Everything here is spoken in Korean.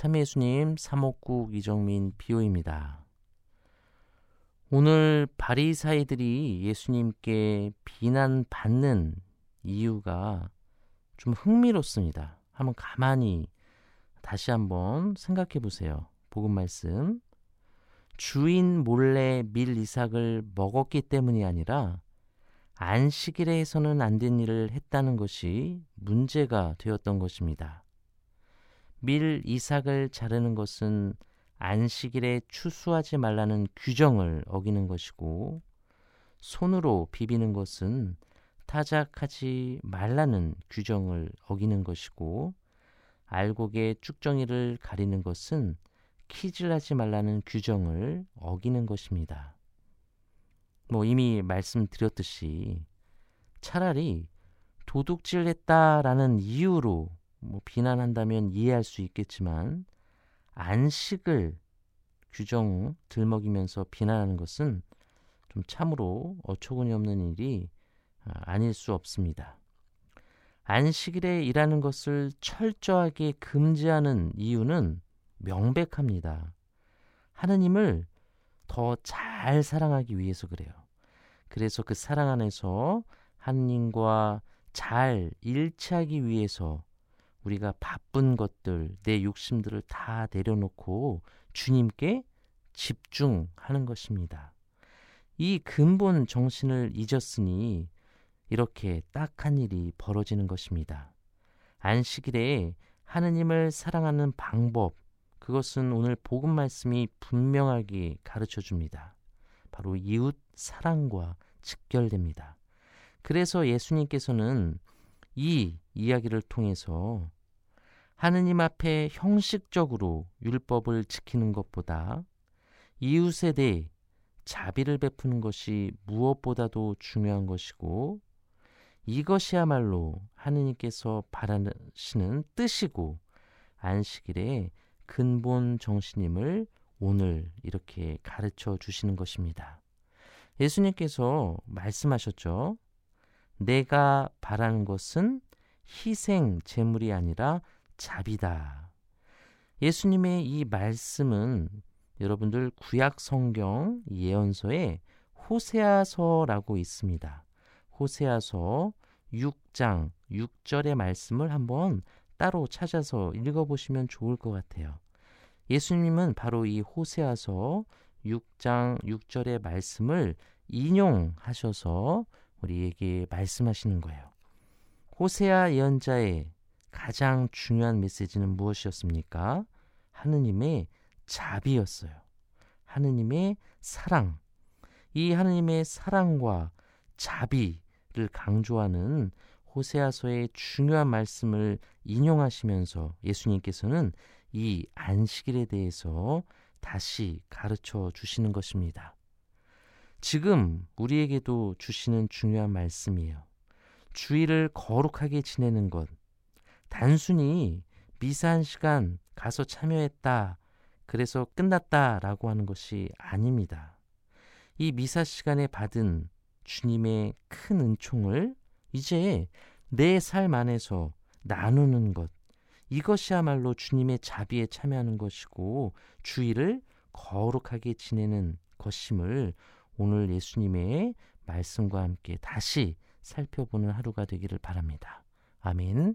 참예수님 사목국 이정민 비오입니다. 오늘 바리사이들이 예수님께 비난받는 이유가 좀 흥미롭습니다. 한번 가만히 다시 한번 생각해 보세요. 복음 말씀. 주인 몰래 밀 이삭을 먹었기 때문이 아니라 안식일에 해서는 안 된 일을 했다는 것이 문제가 되었던 것입니다. 밀 이삭을 자르는 것은 안식일에 추수하지 말라는 규정을 어기는 것이고 손으로 비비는 것은 타작하지 말라는 규정을 어기는 것이고 알곡의 쭉정이를 가리는 것은 키질하지 말라는 규정을 어기는 것입니다. 뭐 이미 말씀드렸듯이 차라리 도둑질 했다라는 이유로 뭐 비난한다면 이해할 수 있겠지만 안식을 규정 들먹이면서 비난하는 것은 좀 참으로 어처구니 없는 일이 아, 아닐 수 없습니다. 안식일에 일하는 것을 철저하게 금지하는 이유는 명백합니다. 하느님을 더 잘 사랑하기 위해서 그래요. 그래서 그 사랑 안에서 하느님과 잘 일치하기 위해서 우리가 바쁜 것들, 내 욕심들을 다 내려놓고 주님께 집중하는 것입니다. 이 근본 정신을 잊었으니 이렇게 딱한 일이 벌어지는 것입니다. 안식일에 하느님을 사랑하는 방법, 그것은 오늘 복음 말씀이 분명하게 가르쳐 줍니다. 바로 이웃 사랑과 직결됩니다. 그래서 예수님께서는 이 이야기를 통해서 하느님 앞에 형식적으로 율법을 지키는 것보다 이웃에 대해 자비를 베푸는 것이 무엇보다도 중요한 것이고 이것이야말로 하느님께서 바라시는 뜻이고 안식일의 근본 정신임을 오늘 이렇게 가르쳐 주시는 것입니다. 예수님께서 말씀하셨죠. 내가 바라는 것은 희생 제물이 아니라 자비다. 예수님의 이 말씀은 여러분들 구약 성경 예언서에 호세아서라고 있습니다. 호세아서 6장 6절의 말씀을 한번 따로 찾아서 읽어보시면 좋을 것 같아요. 예수님은 바로 이 호세아서 6장 6절의 말씀을 인용하셔서 우리에게 말씀하시는 거예요. 호세아 예언자의 가장 중요한 메시지는 무엇이었습니까? 하느님의 자비였어요. 하느님의 사랑. 이 하느님의 사랑과 자비를 강조하는 호세아서의 중요한 말씀을 인용하시면서 예수님께서는 이 안식일에 대해서 다시 가르쳐 주시는 것입니다. 지금 우리에게도 주시는 중요한 말씀이에요. 주일을 거룩하게 지내는 것. 단순히 미사한 시간 가서 참여했다. 그래서 끝났다라고 하는 것이 아닙니다. 이 미사 시간에 받은 주님의 큰 은총을 이제 내 삶 안에서 나누는 것. 이것이야말로 주님의 자비에 참여하는 것이고 주일을 거룩하게 지내는 것임을 오늘 예수님의 말씀과 함께 다시 살펴보는 하루가 되기를 바랍니다. 아멘.